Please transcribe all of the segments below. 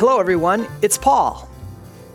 Hello, everyone. It's Paul.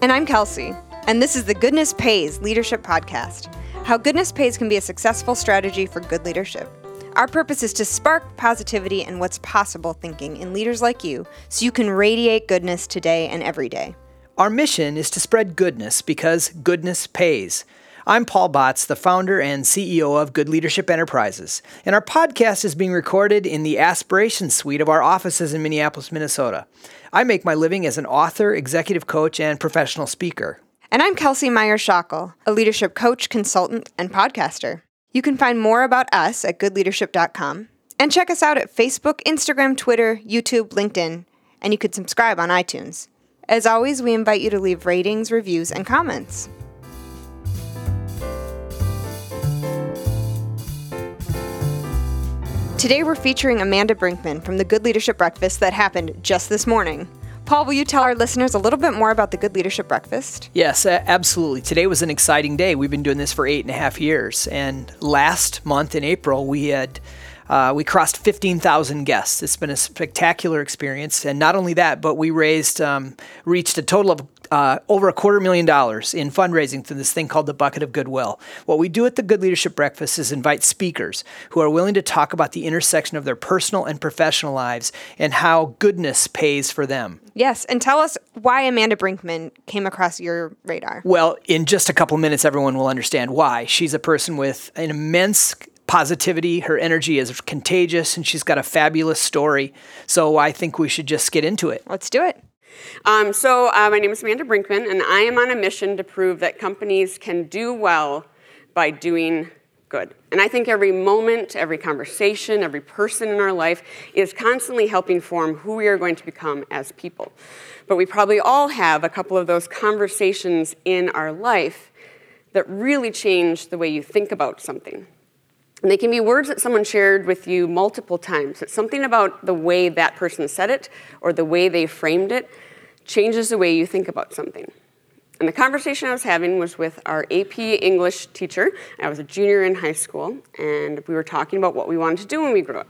And I'm Kelsey. And this is the Goodness Pays Leadership Podcast how goodness pays can be a successful strategy for good leadership. Our purpose is to spark positivity and what's possible thinking in leaders like you so you can radiate goodness today and every day. Our mission is to spread goodness because goodness pays. I'm Paul Batz, the founder and CEO of Good Leadership Enterprises, and our podcast is being recorded in the Aspiration Suite of our offices in Minneapolis, Minnesota. I make my living as an author, executive coach, and professional speaker. And I'm Kelsey Meyer Schockel, a leadership coach, consultant, and podcaster. You can find more about us at goodleadership.com and check us out at Facebook, Instagram, Twitter, YouTube, LinkedIn, and you could subscribe on iTunes. As always, we invite you to leave ratings, reviews, and comments. Today, we're featuring Amanda Brinkman from the Good Leadership Breakfast that happened just this morning. Paul, will you tell our listeners a little bit more about the Good Leadership Breakfast? Yes, absolutely. Today was an exciting day. We've been doing this for eight and a half years. And last month in April, we had uh, we crossed 15,000 guests. It's been a spectacular experience, and not only that, but we raised, um, reached a total of uh, over a quarter million dollars in fundraising through this thing called the Bucket of Goodwill. What we do at the Good Leadership Breakfast is invite speakers who are willing to talk about the intersection of their personal and professional lives and how goodness pays for them. Yes, and tell us why Amanda Brinkman came across your radar. Well, in just a couple minutes, everyone will understand why. She's a person with an immense positivity. Her energy is contagious and she's got a fabulous story. So I think we should just get into it. Let's do it. Um, so, uh, my name is Amanda Brinkman, and I am on a mission to prove that companies can do well by doing good. And I think every moment, every conversation, every person in our life is constantly helping form who we are going to become as people. But we probably all have a couple of those conversations in our life that really change the way you think about something. And they can be words that someone shared with you multiple times. It's something about the way that person said it or the way they framed it changes the way you think about something. And the conversation I was having was with our AP English teacher. I was a junior in high school, and we were talking about what we wanted to do when we grew up.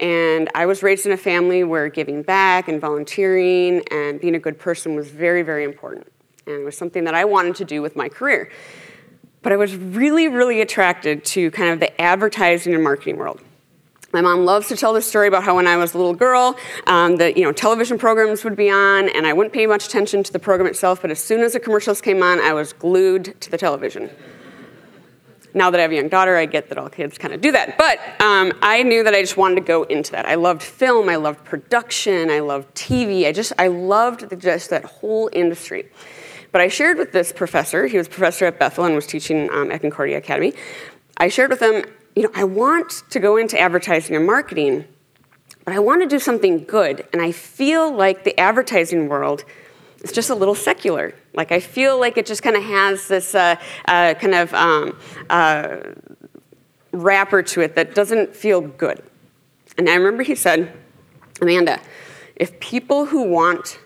And I was raised in a family where giving back and volunteering and being a good person was very, very important. And it was something that I wanted to do with my career. But I was really, really attracted to kind of the advertising and marketing world. My mom loves to tell the story about how when I was a little girl, um, the you know television programs would be on, and I wouldn't pay much attention to the program itself. But as soon as the commercials came on, I was glued to the television. Now that I have a young daughter, I get that all kids kind of do that. But um, I knew that I just wanted to go into that. I loved film, I loved production, I loved TV. I just I loved the, just that whole industry. But I shared with this professor. He was professor at Bethel and was teaching um, at Concordia Academy. I shared with him you know, I want to go into advertising and marketing, but I want to do something good. And I feel like the advertising world is just a little secular. Like, I feel like it just kind of has this uh, uh, kind of um, uh, wrapper to it that doesn't feel good. And I remember he said, Amanda, if people who want,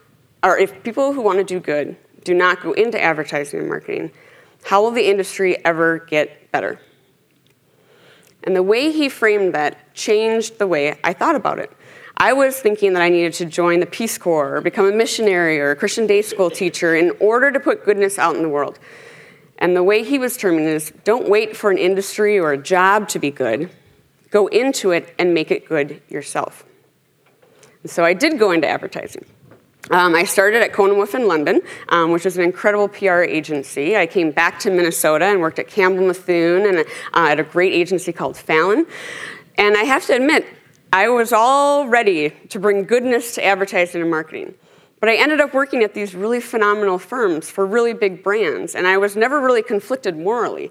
or if people who want to do good do not go into advertising and marketing, how will the industry ever get better? And the way he framed that changed the way I thought about it. I was thinking that I needed to join the Peace Corps or become a missionary or a Christian day school teacher in order to put goodness out in the world. And the way he was terming it is don't wait for an industry or a job to be good, go into it and make it good yourself. And so I did go into advertising. Um, I started at Cohn Wolfe in London, um, which was an incredible PR agency. I came back to Minnesota and worked at Campbell Mithun and uh, at a great agency called Fallon. And I have to admit, I was all ready to bring goodness to advertising and marketing. But I ended up working at these really phenomenal firms for really big brands, and I was never really conflicted morally.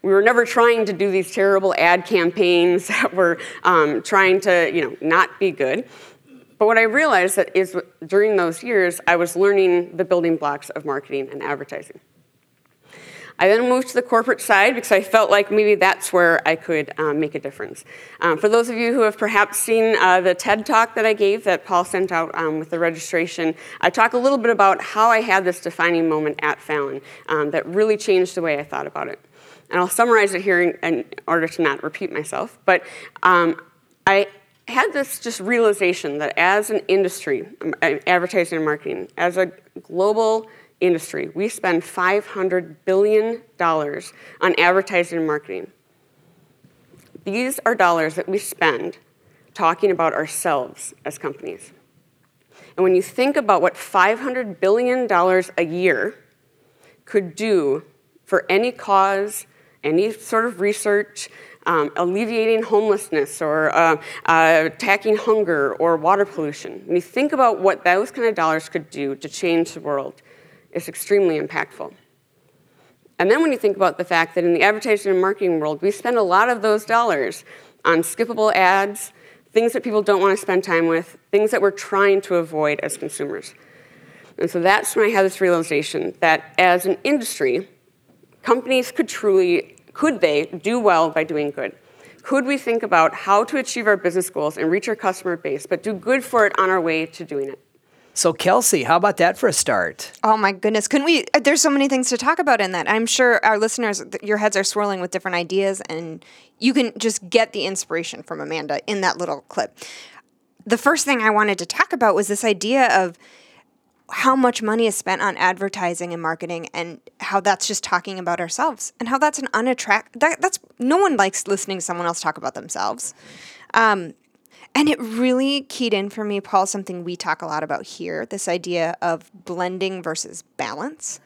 We were never trying to do these terrible ad campaigns that were um, trying to, you know, not be good. But what I realized that is during those years, I was learning the building blocks of marketing and advertising. I then moved to the corporate side because I felt like maybe that's where I could um, make a difference. Um, for those of you who have perhaps seen uh, the TED talk that I gave that Paul sent out um, with the registration, I talk a little bit about how I had this defining moment at Fallon um, that really changed the way I thought about it. And I'll summarize it here in, in order to not repeat myself. But um, Had this just realization that as an industry, advertising and marketing, as a global industry, we spend $500 billion on advertising and marketing. These are dollars that we spend talking about ourselves as companies. And when you think about what $500 billion a year could do for any cause, any sort of research, um, alleviating homelessness or uh, uh, attacking hunger or water pollution. When you think about what those kind of dollars could do to change the world, it's extremely impactful. And then when you think about the fact that in the advertising and marketing world, we spend a lot of those dollars on skippable ads, things that people don't want to spend time with, things that we're trying to avoid as consumers. And so that's when I had this realization that as an industry, companies could truly, could they do well by doing good? Could we think about how to achieve our business goals and reach our customer base, but do good for it on our way to doing it? So, Kelsey, how about that for a start? Oh my goodness. Couldn't we? Uh, there's so many things to talk about in that. I'm sure our listeners, your heads are swirling with different ideas, and you can just get the inspiration from Amanda in that little clip. The first thing I wanted to talk about was this idea of how much money is spent on advertising and marketing and how that's just talking about ourselves and how that's an unattract that, that's no one likes listening to someone else talk about themselves um, and it really keyed in for me, Paul, something we talk a lot about here this idea of blending versus balance.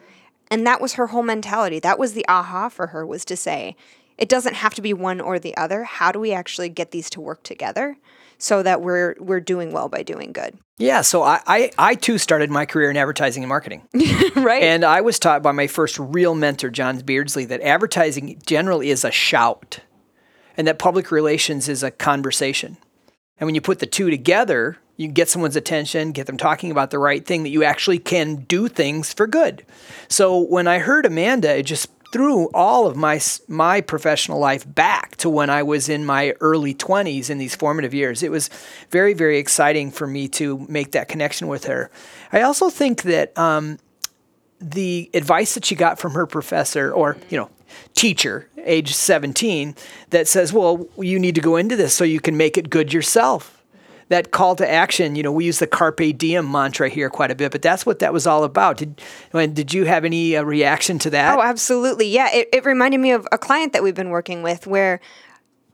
And that was her whole mentality. That was the aha for her was to say, it doesn't have to be one or the other. How do we actually get these to work together so that we're we're doing well by doing good? Yeah, so I, I, I too started my career in advertising and marketing. right. And I was taught by my first real mentor, John Beardsley, that advertising generally is a shout and that public relations is a conversation. And when you put the two together, you get someone's attention, get them talking about the right thing, that you actually can do things for good. So when I heard Amanda, it just threw all of my my professional life back to when I was in my early 20s in these formative years. It was very very exciting for me to make that connection with her. I also think that um, the advice that she got from her professor, or you know, teacher, age 17, that says, well, you need to go into this so you can make it good yourself. That call to action, you know, we use the carpe diem mantra here quite a bit, but that's what that was all about. Did did you have any uh, reaction to that? Oh, absolutely. Yeah, it, it reminded me of a client that we've been working with where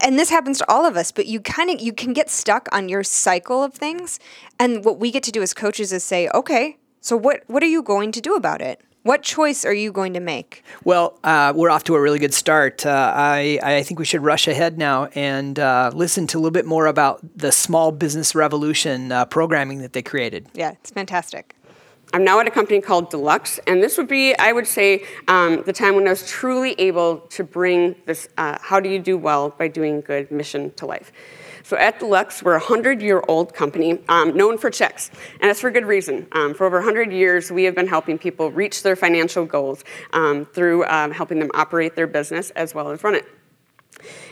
and this happens to all of us but you kind of you can get stuck on your cycle of things and what we get to do as coaches is say okay so what what are you going to do about it what choice are you going to make? Well, uh, we're off to a really good start. Uh, I, I think we should rush ahead now and uh, listen to a little bit more about the Small Business Revolution uh, programming that they created. Yeah, it's fantastic. I'm now at a company called Deluxe, and this would be, I would say, um, the time when I was truly able to bring this uh, how do you do well by doing good mission to life. So at Deluxe, we're a 100-year-old company um, known for checks, and that's for good reason. Um, for over 100 years, we have been helping people reach their financial goals um, through um, helping them operate their business as well as run it.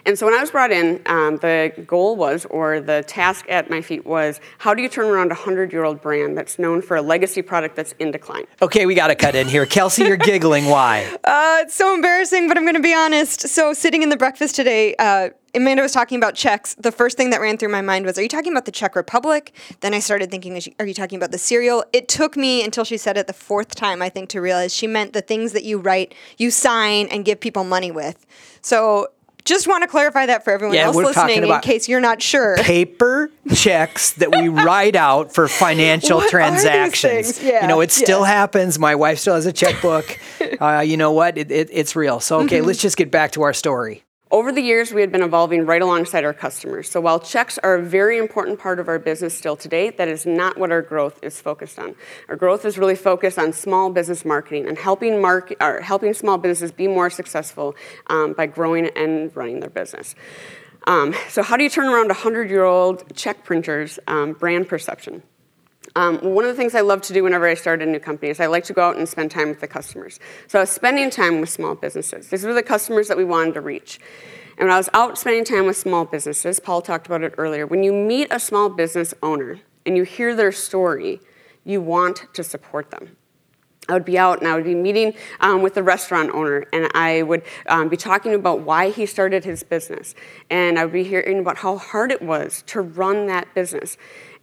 And so when I was brought in, um, the goal was, or the task at my feet was, how do you turn around a 100 year old brand that's known for a legacy product that's in decline? Okay, we got to cut in here. Kelsey, you're giggling. Why? Uh, it's so embarrassing, but I'm going to be honest. So, sitting in the breakfast today, uh, Amanda was talking about checks. The first thing that ran through my mind was, Are you talking about the Czech Republic? Then I started thinking, Are you talking about the cereal? It took me until she said it the fourth time, I think, to realize she meant the things that you write, you sign, and give people money with. So just want to clarify that for everyone yeah, else listening in case you're not sure. Paper checks that we write out for financial transactions. Yeah, you know, it still happens. My wife still has a checkbook. uh, you know what? It, it, it's real. So, okay, mm-hmm. let's just get back to our story. Over the years, we had been evolving right alongside our customers. So while checks are a very important part of our business still today, that is not what our growth is focused on. Our growth is really focused on small business marketing and helping or helping small businesses be more successful um, by growing and running their business. Um, so how do you turn around 100-year-old check printers um, brand perception? Um, one of the things I love to do whenever I start a new company is I like to go out and spend time with the customers. So I was spending time with small businesses. These were the customers that we wanted to reach. And when I was out spending time with small businesses, Paul talked about it earlier, when you meet a small business owner and you hear their story, you want to support them. I would be out and I would be meeting um, with the restaurant owner, and I would um, be talking about why he started his business. And I would be hearing about how hard it was to run that business.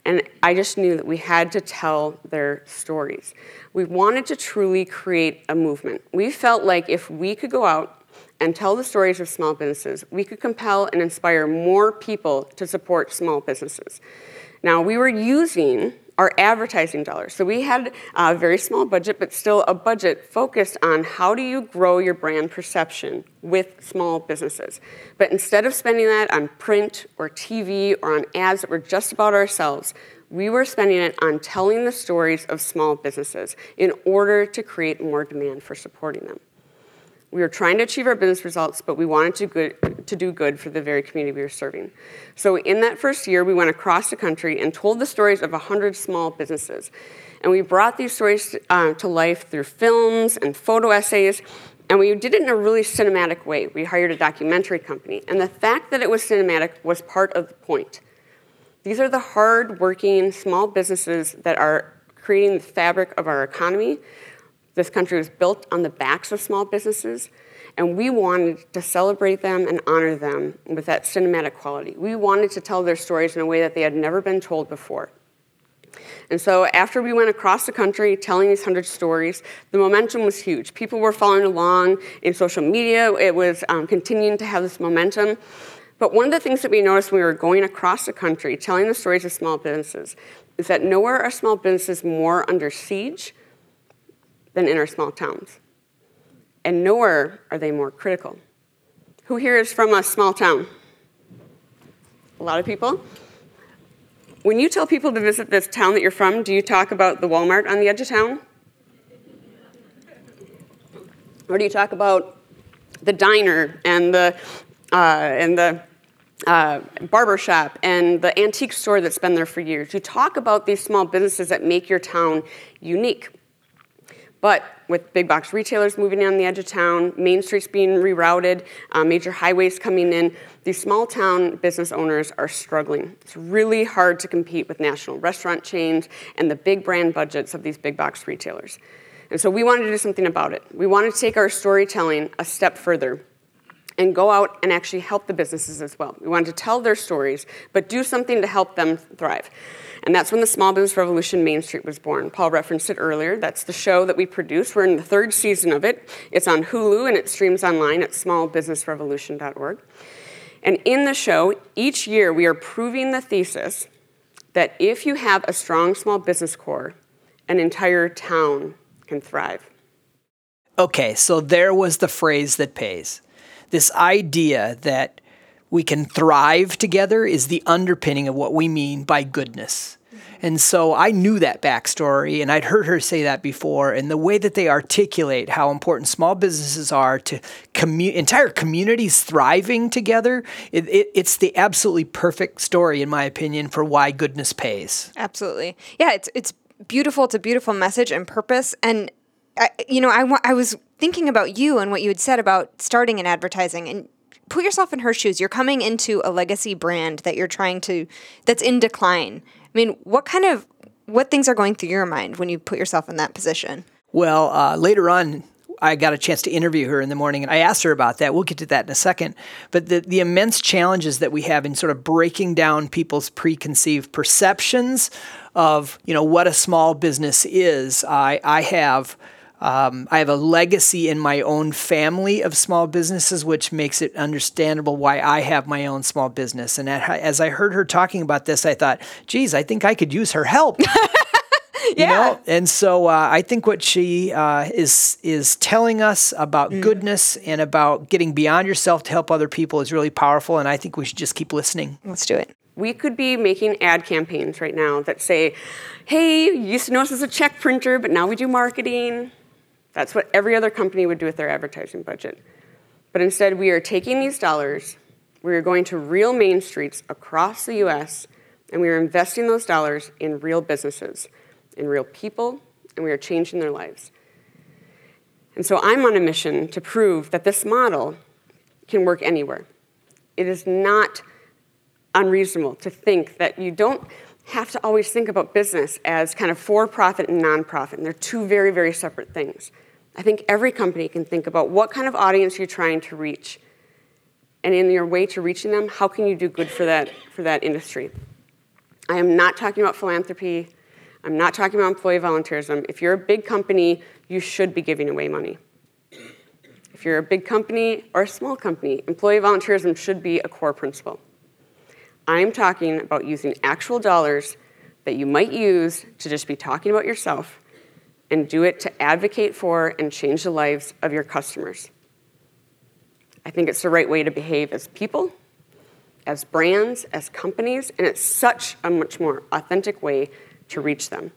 And I just knew that we had to tell their stories. We wanted to truly create a movement. We felt like if we could go out and tell the stories of small businesses, we could compel and inspire more people to support small businesses. Now, we were using our advertising dollars. So we had a very small budget, but still a budget focused on how do you grow your brand perception with small businesses. But instead of spending that on print or TV or on ads that were just about ourselves, we were spending it on telling the stories of small businesses in order to create more demand for supporting them. We were trying to achieve our business results, but we wanted to, good, to do good for the very community we were serving. So, in that first year, we went across the country and told the stories of 100 small businesses. And we brought these stories uh, to life through films and photo essays, and we did it in a really cinematic way. We hired a documentary company, and the fact that it was cinematic was part of the point. These are the hard-working small businesses that are creating the fabric of our economy, this country was built on the backs of small businesses, and we wanted to celebrate them and honor them with that cinematic quality. We wanted to tell their stories in a way that they had never been told before. And so, after we went across the country telling these 100 stories, the momentum was huge. People were following along in social media, it was um, continuing to have this momentum. But one of the things that we noticed when we were going across the country telling the stories of small businesses is that nowhere are small businesses more under siege than in our small towns. And nowhere are they more critical. Who here is from a small town? A lot of people. When you tell people to visit this town that you're from, do you talk about the Walmart on the edge of town? Or do you talk about the diner and the, uh, and the uh, barber shop and the antique store that's been there for years? You talk about these small businesses that make your town unique. But with big box retailers moving on the edge of town, main streets being rerouted, uh, major highways coming in, these small town business owners are struggling. It's really hard to compete with national restaurant chains and the big brand budgets of these big box retailers. And so we wanted to do something about it. We wanted to take our storytelling a step further and go out and actually help the businesses as well. We wanted to tell their stories, but do something to help them thrive. And that's when the Small Business Revolution Main Street was born. Paul referenced it earlier. That's the show that we produce. We're in the third season of it. It's on Hulu and it streams online at smallbusinessrevolution.org. And in the show, each year we are proving the thesis that if you have a strong small business core, an entire town can thrive. Okay, so there was the phrase that pays. This idea that we can thrive together is the underpinning of what we mean by goodness. And so I knew that backstory and I'd heard her say that before. And the way that they articulate how important small businesses are to commu- entire communities thriving together, it, it, it's the absolutely perfect story, in my opinion, for why goodness pays. Absolutely. Yeah, it's, it's beautiful. It's a beautiful message and purpose. And, I, you know, I, I was thinking about you and what you had said about starting in advertising. And put yourself in her shoes. You're coming into a legacy brand that you're trying to, that's in decline. I mean, what kind of what things are going through your mind when you put yourself in that position? Well, uh, later on, I got a chance to interview her in the morning, and I asked her about that. We'll get to that in a second. But the, the immense challenges that we have in sort of breaking down people's preconceived perceptions of you know what a small business is. I, I have um, I have a legacy in my own family of small businesses, which makes it understandable why I have my own small business. And as I heard her talking about this, I thought, geez, I think I could use her help. yeah. Know? And so uh, I think what she uh, is is telling us about mm. goodness and about getting beyond yourself to help other people is really powerful. And I think we should just keep listening. Let's do it. We could be making ad campaigns right now that say, "Hey, you used to know us as a check printer, but now we do marketing." That's what every other company would do with their advertising budget. But instead, we are taking these dollars, we are going to real main streets across the US, and we are investing those dollars in real businesses, in real people, and we are changing their lives. And so I'm on a mission to prove that this model can work anywhere. It is not unreasonable to think that you don't have to always think about business as kind of for profit and nonprofit, and they're two very, very separate things. I think every company can think about what kind of audience you're trying to reach. And in your way to reaching them, how can you do good for that, for that industry? I am not talking about philanthropy. I'm not talking about employee volunteerism. If you're a big company, you should be giving away money. If you're a big company or a small company, employee volunteerism should be a core principle. I'm talking about using actual dollars that you might use to just be talking about yourself and do it to advocate for and change the lives of your customers. I think it's the right way to behave as people, as brands, as companies, and it's such a much more authentic way to reach them.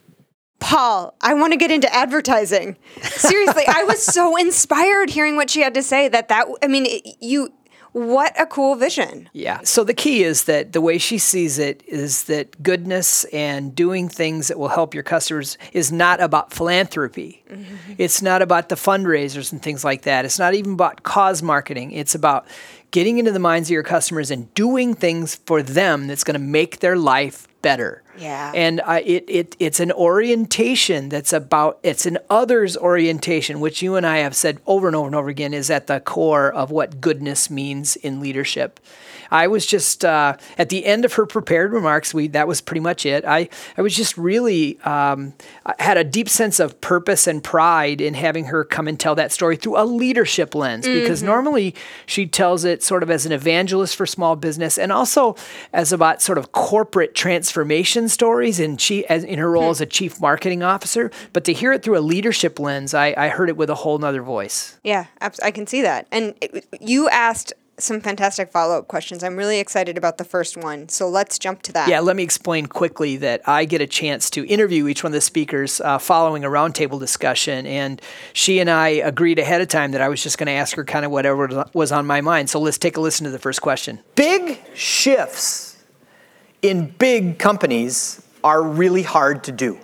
Paul, I want to get into advertising. Seriously, I was so inspired hearing what she had to say that that I mean, you what a cool vision. Yeah. So the key is that the way she sees it is that goodness and doing things that will help your customers is not about philanthropy. Mm-hmm. It's not about the fundraisers and things like that. It's not even about cause marketing. It's about getting into the minds of your customers and doing things for them that's going to make their life better. Yeah. And uh, it, it it's an orientation that's about it's an others orientation, which you and I have said over and over and over again is at the core of what goodness means in leadership. I was just uh, at the end of her prepared remarks. We that was pretty much it. I I was just really um, had a deep sense of purpose and pride in having her come and tell that story through a leadership lens mm-hmm. because normally she tells it sort of as an evangelist for small business and also as about sort of corporate transformation stories and she as in her role mm-hmm. as a chief marketing officer. But to hear it through a leadership lens, I, I heard it with a whole nother voice. Yeah, I can see that. And it, you asked some fantastic follow up questions. I'm really excited about the first one. So let's jump to that. Yeah, let me explain quickly that I get a chance to interview each one of the speakers uh, following a roundtable discussion. And she and I agreed ahead of time that I was just going to ask her kind of whatever was on my mind. So let's take a listen to the first question. Big shifts in big companies are really hard to do.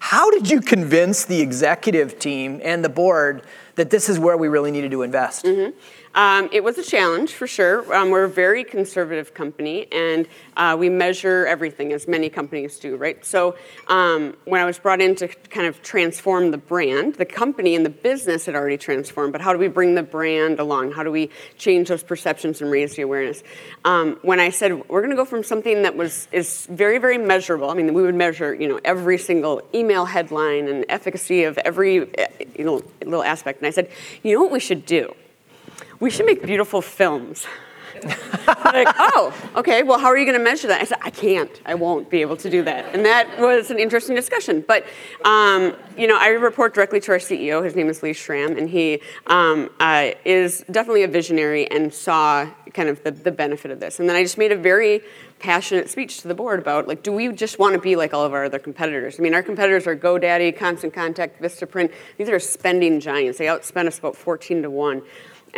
How did you convince the executive team and the board that this is where we really needed to invest? Mm-hmm. Um, it was a challenge for sure. Um, we're a very conservative company, and uh, we measure everything as many companies do, right? So um, when I was brought in to kind of transform the brand, the company and the business had already transformed, but how do we bring the brand along? How do we change those perceptions and raise the awareness? Um, when I said we're going to go from something that was is very very measurable. I mean, we would measure you know every single email headline and efficacy of every eh, you know little aspect, and I said, you know what we should do we should make beautiful films. like, oh, okay, well, how are you going to measure that? I said, I can't. I won't be able to do that. And that was an interesting discussion. But, um, you know, I report directly to our CEO. His name is Lee Schram, and he um, uh, is definitely a visionary and saw kind of the, the benefit of this. And then I just made a very passionate speech to the board about like do we just want to be like all of our other competitors i mean our competitors are godaddy constant contact vistaprint these are spending giants they outspend us about 14 to 1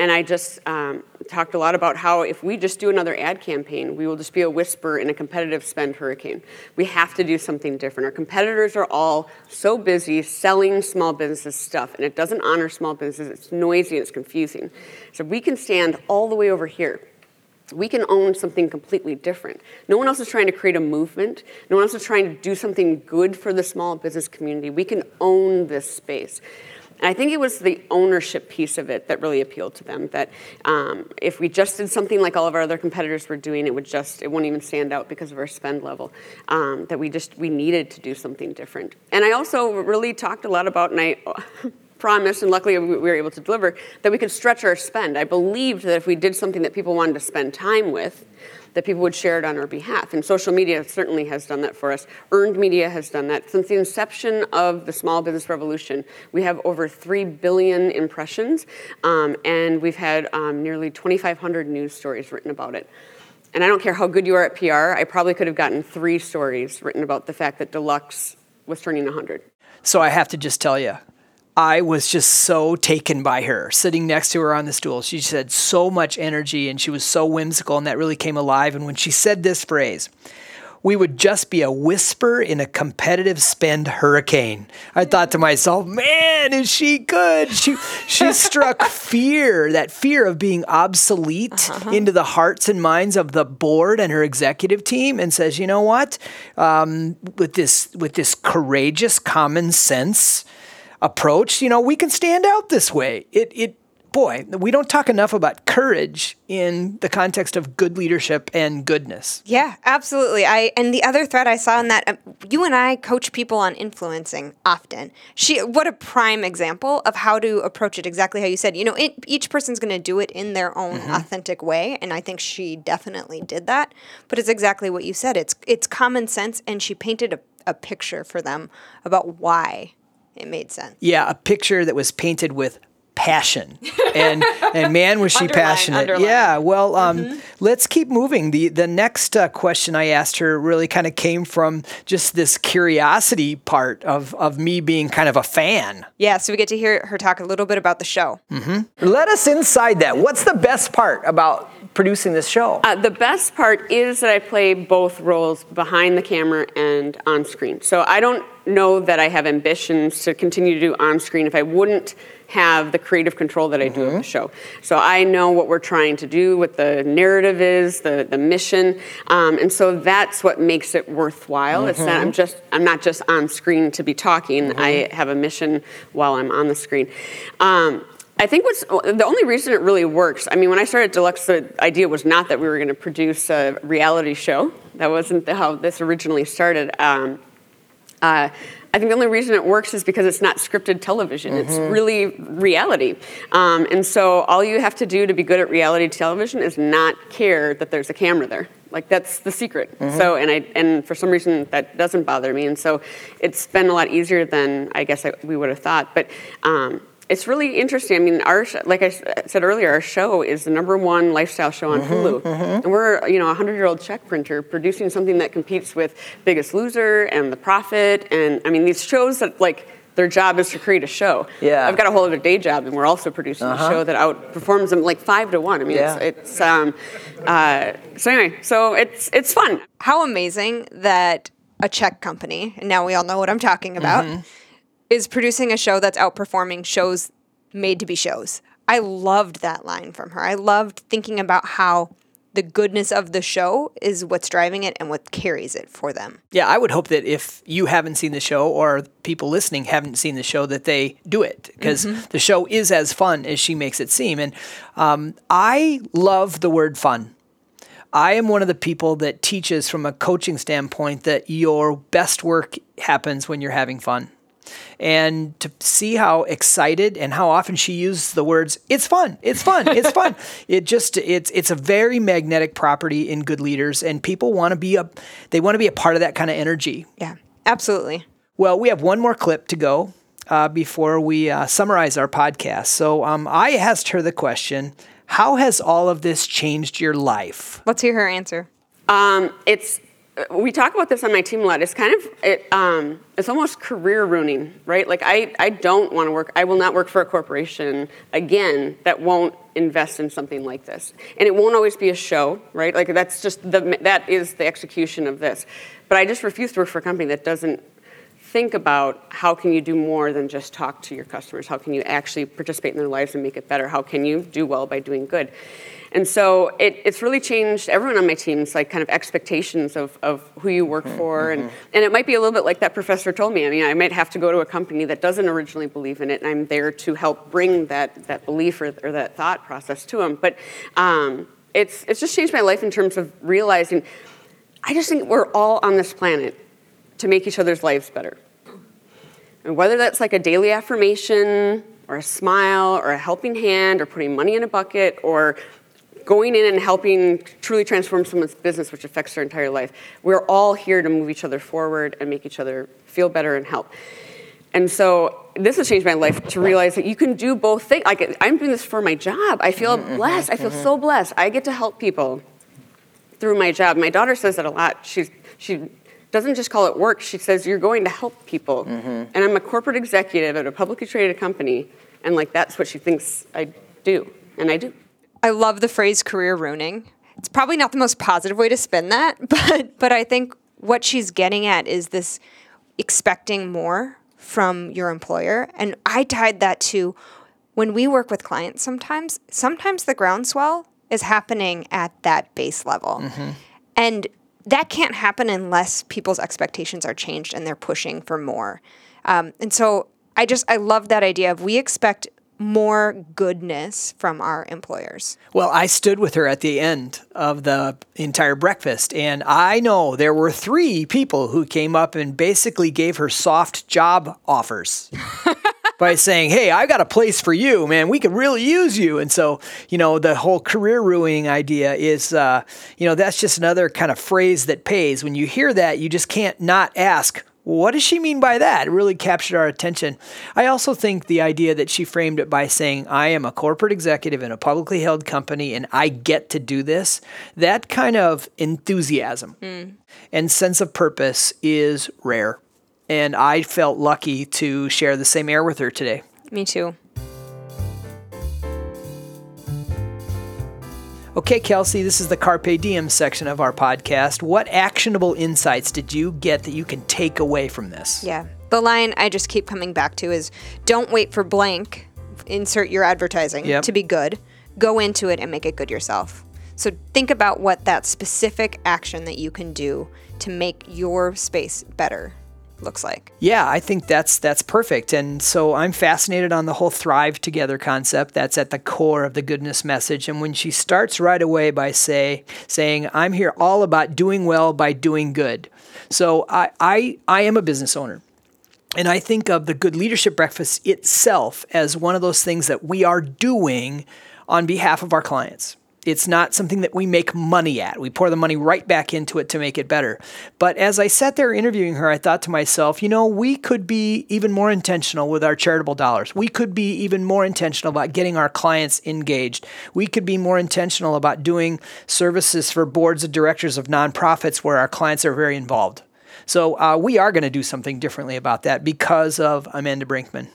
and I just um, talked a lot about how if we just do another ad campaign, we will just be a whisper in a competitive spend hurricane. We have to do something different. Our competitors are all so busy selling small businesses stuff, and it doesn't honor small businesses. It's noisy, and it's confusing. So we can stand all the way over here. We can own something completely different. No one else is trying to create a movement. No one else is trying to do something good for the small business community. We can own this space. And I think it was the ownership piece of it that really appealed to them. That um, if we just did something like all of our other competitors were doing, it would just it wouldn't even stand out because of our spend level. Um, that we just we needed to do something different. And I also really talked a lot about, and I. promised, and luckily we were able to deliver, that we could stretch our spend. I believed that if we did something that people wanted to spend time with, that people would share it on our behalf. And social media certainly has done that for us. Earned media has done that. Since the inception of the small business revolution, we have over 3 billion impressions, um, and we've had um, nearly 2,500 news stories written about it. And I don't care how good you are at PR, I probably could have gotten three stories written about the fact that Deluxe was turning 100. So I have to just tell you, I was just so taken by her sitting next to her on the stool. She said so much energy and she was so whimsical, and that really came alive. And when she said this phrase, we would just be a whisper in a competitive spend hurricane. I thought to myself, man, is she good? She, she struck fear, that fear of being obsolete uh-huh. into the hearts and minds of the board and her executive team and says, you know what? Um, with this, with this courageous common sense approach, you know, we can stand out this way. It, it, boy, we don't talk enough about courage in the context of good leadership and goodness. Yeah, absolutely. I and the other thread I saw in that, uh, you and I coach people on influencing often. She, what a prime example of how to approach it. Exactly how you said. You know, it, each person's going to do it in their own mm-hmm. authentic way, and I think she definitely did that. But it's exactly what you said. It's it's common sense, and she painted a, a picture for them about why it made sense. Yeah, a picture that was painted with passion and and man was she underline, passionate underline. yeah well um, mm-hmm. let's keep moving the the next uh, question i asked her really kind of came from just this curiosity part of of me being kind of a fan yeah so we get to hear her talk a little bit about the show mm-hmm. let us inside that what's the best part about producing this show uh, the best part is that i play both roles behind the camera and on screen so i don't know that i have ambitions to continue to do on screen if i wouldn't have the creative control that I do mm-hmm. of the mm-hmm. show. So I know what we're trying to do, what the narrative is, the, the mission, um, and so that's what makes it worthwhile. Mm-hmm. It's that I'm just I'm not just on screen to be talking. Mm-hmm. I have a mission while I'm on the screen. Um, I think what's the only reason it really works. I mean, when I started Deluxe, the idea was not that we were going to produce a reality show. That wasn't how this originally started. Um, uh, I think the only reason it works is because it's not scripted television. Mm-hmm. It's really reality. Um, and so all you have to do to be good at reality television is not care that there's a camera there. Like that's the secret. Mm-hmm. So and I and for some reason that doesn't bother me. And so it's been a lot easier than I guess I, we would have thought. But um, it's really interesting. I mean, our like I said earlier, our show is the number one lifestyle show on mm-hmm, Hulu, mm-hmm. and we're you know a hundred year old check printer producing something that competes with Biggest Loser and The Profit, and I mean these shows that like their job is to create a show. Yeah. I've got a whole other day job, and we're also producing uh-huh. a show that outperforms them like five to one. I mean, yeah. it's, it's um, uh, so anyway, so it's it's fun. How amazing that a check company, and now we all know what I'm talking about. Mm-hmm is producing a show that's outperforming shows made to be shows. I loved that line from her. I loved thinking about how the goodness of the show is what's driving it and what carries it for them. Yeah, I would hope that if you haven't seen the show or people listening haven't seen the show, that they do it because mm-hmm. the show is as fun as she makes it seem. And um, I love the word fun. I am one of the people that teaches from a coaching standpoint that your best work happens when you're having fun and to see how excited and how often she uses the words it's fun it's fun it's fun it just it's it's a very magnetic property in good leaders and people want to be a they want to be a part of that kind of energy. Yeah absolutely. Well we have one more clip to go uh, before we uh, summarize our podcast. So um, i asked her the question how has all of this changed your life? Let's hear her answer. Um, it's we talk about this on my team a lot. It's kind of it, um, it's almost career ruining, right? Like I, I don't want to work. I will not work for a corporation again that won't invest in something like this, and it won't always be a show, right? Like that's just the that is the execution of this. But I just refuse to work for a company that doesn't think about how can you do more than just talk to your customers. How can you actually participate in their lives and make it better? How can you do well by doing good? And so it, it's really changed everyone on my team's like kind of expectations of, of who you work mm-hmm. for. And, and it might be a little bit like that professor told me. I mean, I might have to go to a company that doesn't originally believe in it, and I'm there to help bring that, that belief or, or that thought process to them. But um, it's, it's just changed my life in terms of realizing I just think we're all on this planet to make each other's lives better. And whether that's like a daily affirmation or a smile or a helping hand or putting money in a bucket or going in and helping truly transform someone's business, which affects their entire life. We're all here to move each other forward and make each other feel better and help. And so this has changed my life to realize that you can do both things. Like I'm doing this for my job. I feel mm-hmm, blessed. I feel mm-hmm. so blessed. I get to help people through my job. My daughter says that a lot. She's she doesn't just call it work. She says you're going to help people. Mm-hmm. And I'm a corporate executive at a publicly traded company, and like that's what she thinks I do, and I do. I love the phrase career ruining. It's probably not the most positive way to spin that, but but I think what she's getting at is this expecting more from your employer. And I tied that to when we work with clients sometimes, sometimes the groundswell is happening at that base level. And that can't happen unless people's expectations are changed and they're pushing for more. Um, and so I just, I love that idea of we expect more goodness from our employers. Well, I stood with her at the end of the entire breakfast, and I know there were three people who came up and basically gave her soft job offers. by saying, "Hey, I got a place for you, man. We could really use you." And so, you know, the whole career ruining idea is, uh, you know, that's just another kind of phrase that pays. When you hear that, you just can't not ask, what does she mean by that? It really captured our attention. I also think the idea that she framed it by saying, I am a corporate executive in a publicly held company and I get to do this, that kind of enthusiasm and sense of purpose is rare. And I felt lucky to share the same air with her today. Me too. Okay, Kelsey, this is the Carpe Diem section of our podcast. What actionable insights did you get that you can take away from this? Yeah. The line I just keep coming back to is don't wait for blank, insert your advertising Yep. to be good. Go into it and make it good yourself. So think about what that specific action that you can do to make your space better looks like. Yeah, I think that's that's perfect. And so I'm fascinated on the whole thrive together concept. That's at the core of the goodness message. And when she starts right away by say saying, I'm here all about doing well by doing good. So I I, I am a business owner. And I think of the Good Leadership Breakfast itself as one of those things that we are doing on behalf of our clients. It's not something that we make money at. We pour the money right back into it to make it better. But as I sat there interviewing her, I thought to myself, you know, we could be even more intentional with our charitable dollars. We could be even more intentional about getting our clients engaged. We could be more intentional about doing services for boards of directors of nonprofits where our clients are very involved. So uh, we are going to do something differently about that because of Amanda Brinkman.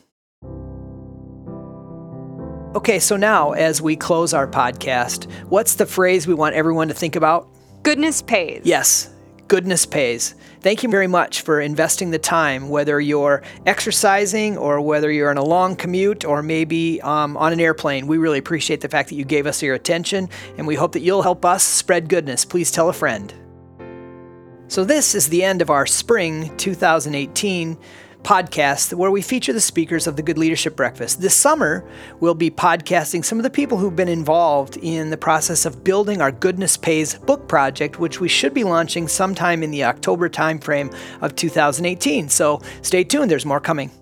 Okay, so now as we close our podcast, what's the phrase we want everyone to think about? Goodness pays. Yes, goodness pays. Thank you very much for investing the time, whether you're exercising or whether you're on a long commute or maybe um, on an airplane. We really appreciate the fact that you gave us your attention and we hope that you'll help us spread goodness. Please tell a friend. So, this is the end of our spring 2018 podcast where we feature the speakers of the Good Leadership Breakfast. This summer, we'll be podcasting some of the people who've been involved in the process of building our Goodness Pays book project, which we should be launching sometime in the October timeframe of 2018. So, stay tuned, there's more coming.